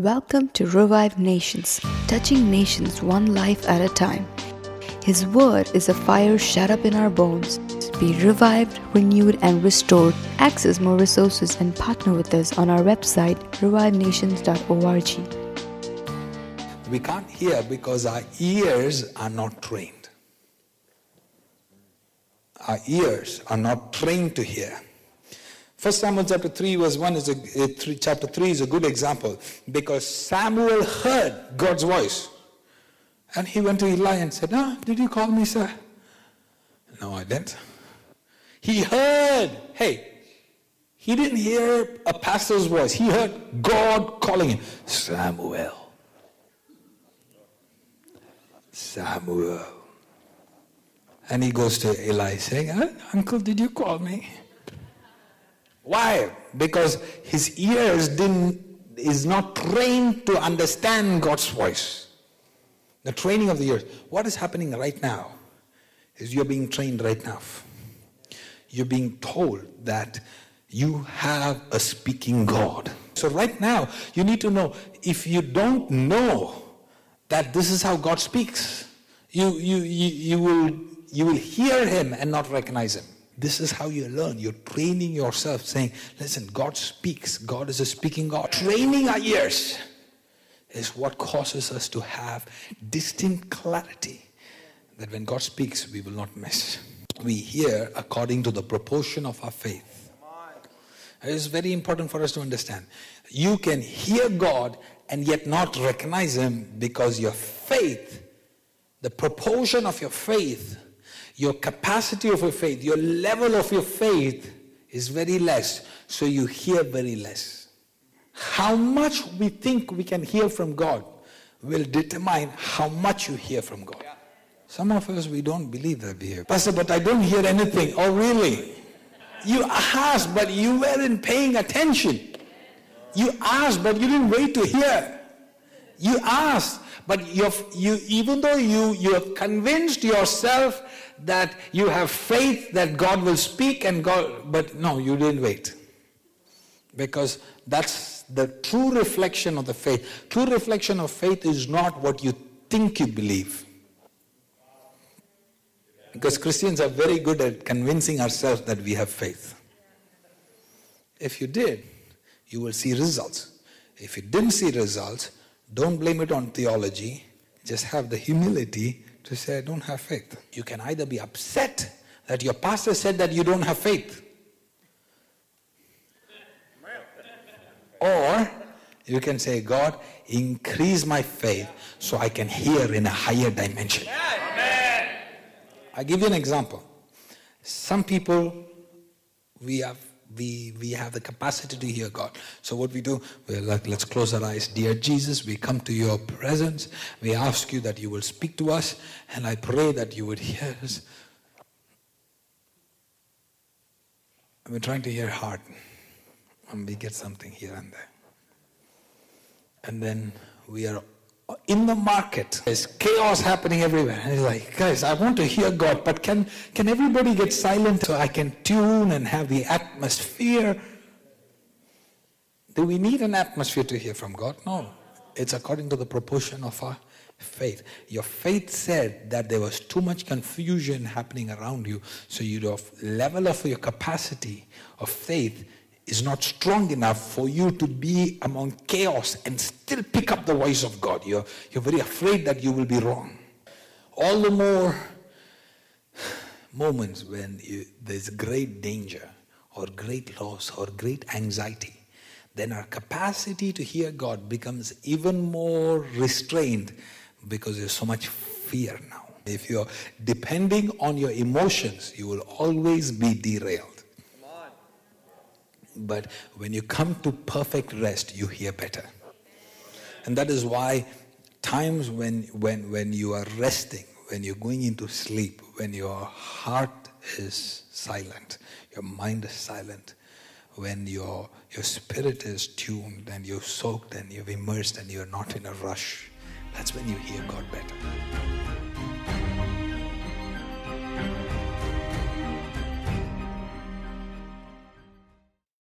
Welcome to Revive Nations, touching nations one life at a time. His word is a fire shut up in our bones. Be revived, renewed, and restored. Access more resources and partner with us on our website, revivenations.org. We can't hear because our ears are not trained. Our ears are not trained to hear. First Samuel chapter 3 verse 1 is a, uh, three, chapter 3 is a good example because Samuel heard God's voice. And he went to Eli and said, Ah, did you call me, sir? No, I didn't. He heard, hey, he didn't hear a pastor's voice. He heard God calling him, Samuel. Samuel. And he goes to Eli saying, Uncle, did you call me? Why? Because his ears didn't, is not trained to understand God's voice. The training of the ears. What is happening right now is you're being trained right now. You're being told that you have a speaking God. So right now, you need to know if you don't know that this is how God speaks, you, you, you, you, will, you will hear him and not recognize him. This is how you learn. You're training yourself, saying, Listen, God speaks. God is a speaking God. Training our ears is what causes us to have distinct clarity that when God speaks, we will not miss. We hear according to the proportion of our faith. It is very important for us to understand. You can hear God and yet not recognize Him because your faith, the proportion of your faith, your capacity of your faith, your level of your faith is very less, so you hear very less. How much we think we can hear from God will determine how much you hear from God. Some of us, we don't believe that we hear. Pastor, but I don't hear anything. Oh, really? You asked, but you weren't paying attention. You asked, but you didn't wait to hear. You asked, but you you, even though you, you have convinced yourself that you have faith that God will speak and God, but no, you didn't wait. Because that's the true reflection of the faith. True reflection of faith is not what you think you believe. Because Christians are very good at convincing ourselves that we have faith. If you did, you will see results. If you didn't see results, don't blame it on theology. Just have the humility to say, I don't have faith. You can either be upset that your pastor said that you don't have faith, or you can say, God, increase my faith so I can hear in a higher dimension. I give you an example. Some people, we have we, we have the capacity to hear God. So what we do, we're like, let's close our eyes. Dear Jesus, we come to your presence. We ask you that you will speak to us, and I pray that you would hear us. We're trying to hear hard, and we get something here and there. And then we are in the market. There's chaos happening everywhere. And he's like, guys, I want to hear God, but can, can everybody get silent so I can tune and have the atmosphere? Do we need an atmosphere to hear from God? No. It's according to the proportion of our faith. Your faith said that there was too much confusion happening around you, so your level of your capacity of faith is not strong enough for you to be among chaos and still pick up the voice of God. You're, you're very afraid that you will be wrong. All the more moments when you, there's great danger or great loss or great anxiety, then our capacity to hear God becomes even more restrained because there's so much fear now. If you're depending on your emotions, you will always be derailed. But when you come to perfect rest, you hear better. And that is why times when, when, when you are resting, when you're going into sleep, when your heart is silent, your mind is silent, when your, your spirit is tuned and you're soaked and you're immersed and you're not in a rush, that's when you hear God better.